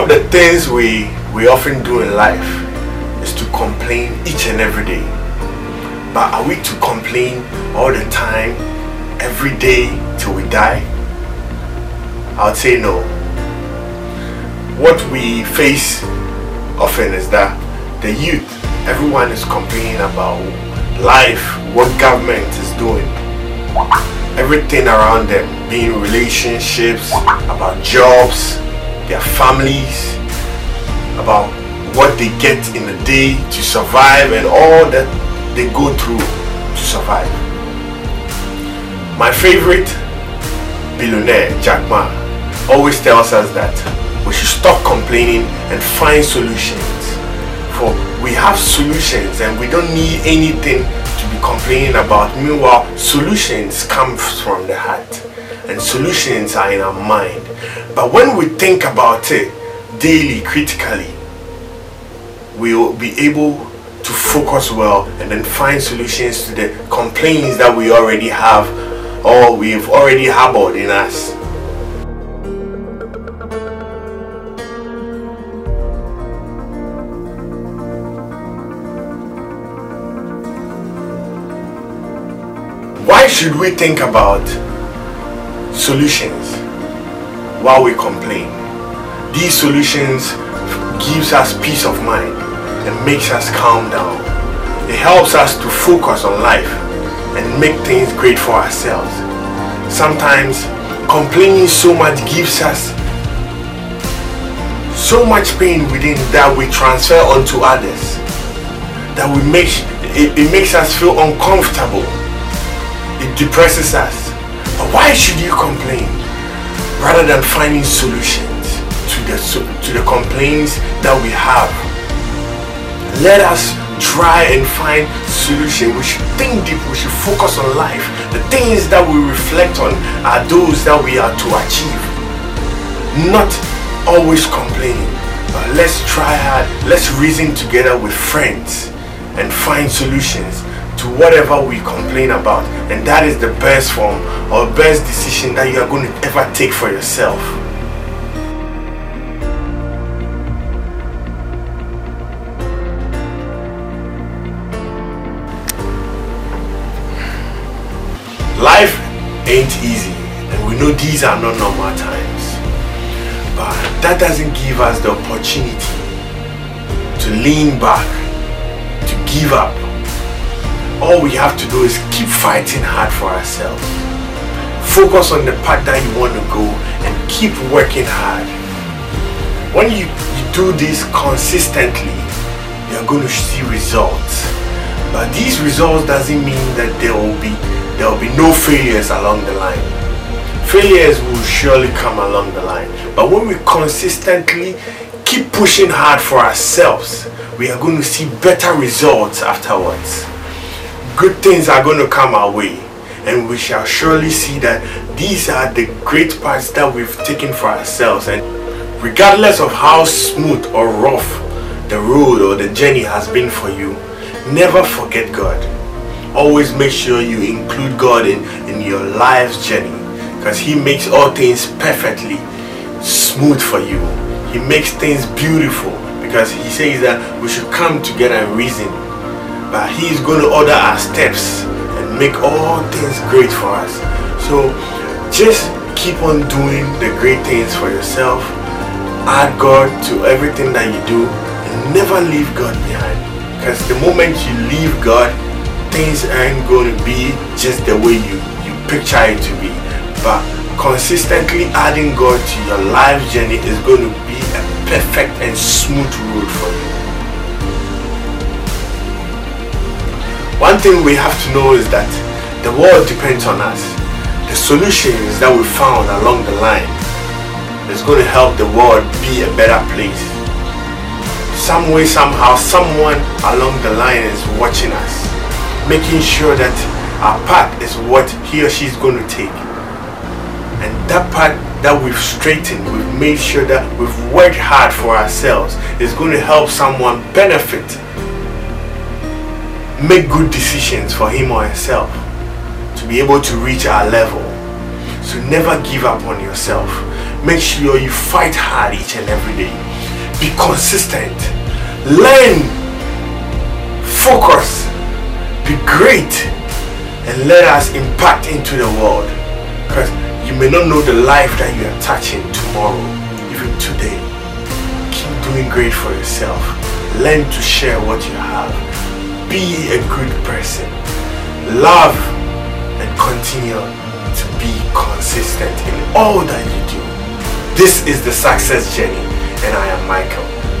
the things we we often do in life is to complain each and every day. But are we to complain all the time, every day till we die? I would say no. What we face often is that the youth, everyone is complaining about life, what government is doing, everything around them, being relationships, about jobs, their families, about what they get in a day to survive and all that they go through to survive. My favorite billionaire, Jack Ma, always tells us that we should stop complaining and find solutions. For we have solutions and we don't need anything to be complaining about. Meanwhile, solutions come from the heart and solutions are in our mind. But when we think about it daily, critically, we will be able to focus well and then find solutions to the complaints that we already have or we've already harbored in us. Why should we think about solutions while we complain? These solutions gives us peace of mind and makes us calm down. It helps us to focus on life and make things great for ourselves. Sometimes complaining so much gives us so much pain within that we transfer onto others. That we make it, it makes us feel uncomfortable. It depresses us. But why should you complain rather than finding solutions to the to the complaints that we have? Let us try and find solution. We should think deep. We should focus on life. The things that we reflect on are those that we are to achieve. Not always complaining, but let's try hard. Let's reason together with friends and find solutions to whatever we complain about. And that is the best form or best decision that you are going to ever take for yourself. Life ain't easy, and we know these are not normal times. But that doesn't give us the opportunity to lean back, to give up. All we have to do is keep fighting hard for ourselves. Focus on the path that you want to go and keep working hard. When you, you do this consistently, you're going to see results. But these results doesn't mean that there will be there will be no failures along the line. Failures will surely come along the line. But when we consistently keep pushing hard for ourselves, we are going to see better results afterwards. Good things are going to come our way. And we shall surely see that these are the great parts that we've taken for ourselves. And regardless of how smooth or rough the road or the journey has been for you, never forget God always make sure you include God in, in your life's journey because He makes all things perfectly smooth for you. He makes things beautiful because He says that we should come together and reason. But He is going to order our steps and make all things great for us. So just keep on doing the great things for yourself. Add God to everything that you do and never leave God behind. Because the moment you leave God, things aren't going to be just the way you, you picture it to be. But consistently adding God to your life journey is going to be a perfect and smooth road for you. One thing we have to know is that the world depends on us. The solutions that we found along the line is going to help the world be a better place. Some way, somehow, someone along the line is watching us making sure that our path is what he or she is going to take. And that path that we've straightened, we've made sure that we've worked hard for ourselves is going to help someone benefit, make good decisions for him or herself to be able to reach our level. So never give up on yourself. Make sure you fight hard each and every day. Be consistent. Learn. Focus. Be great. And let us impact into the world. Because you may not know the life that you are touching tomorrow, even today. Keep doing great for yourself. Learn to share what you have. Be a good person. Love and continue to be consistent in all that you do. This is the success journey and I am Michael.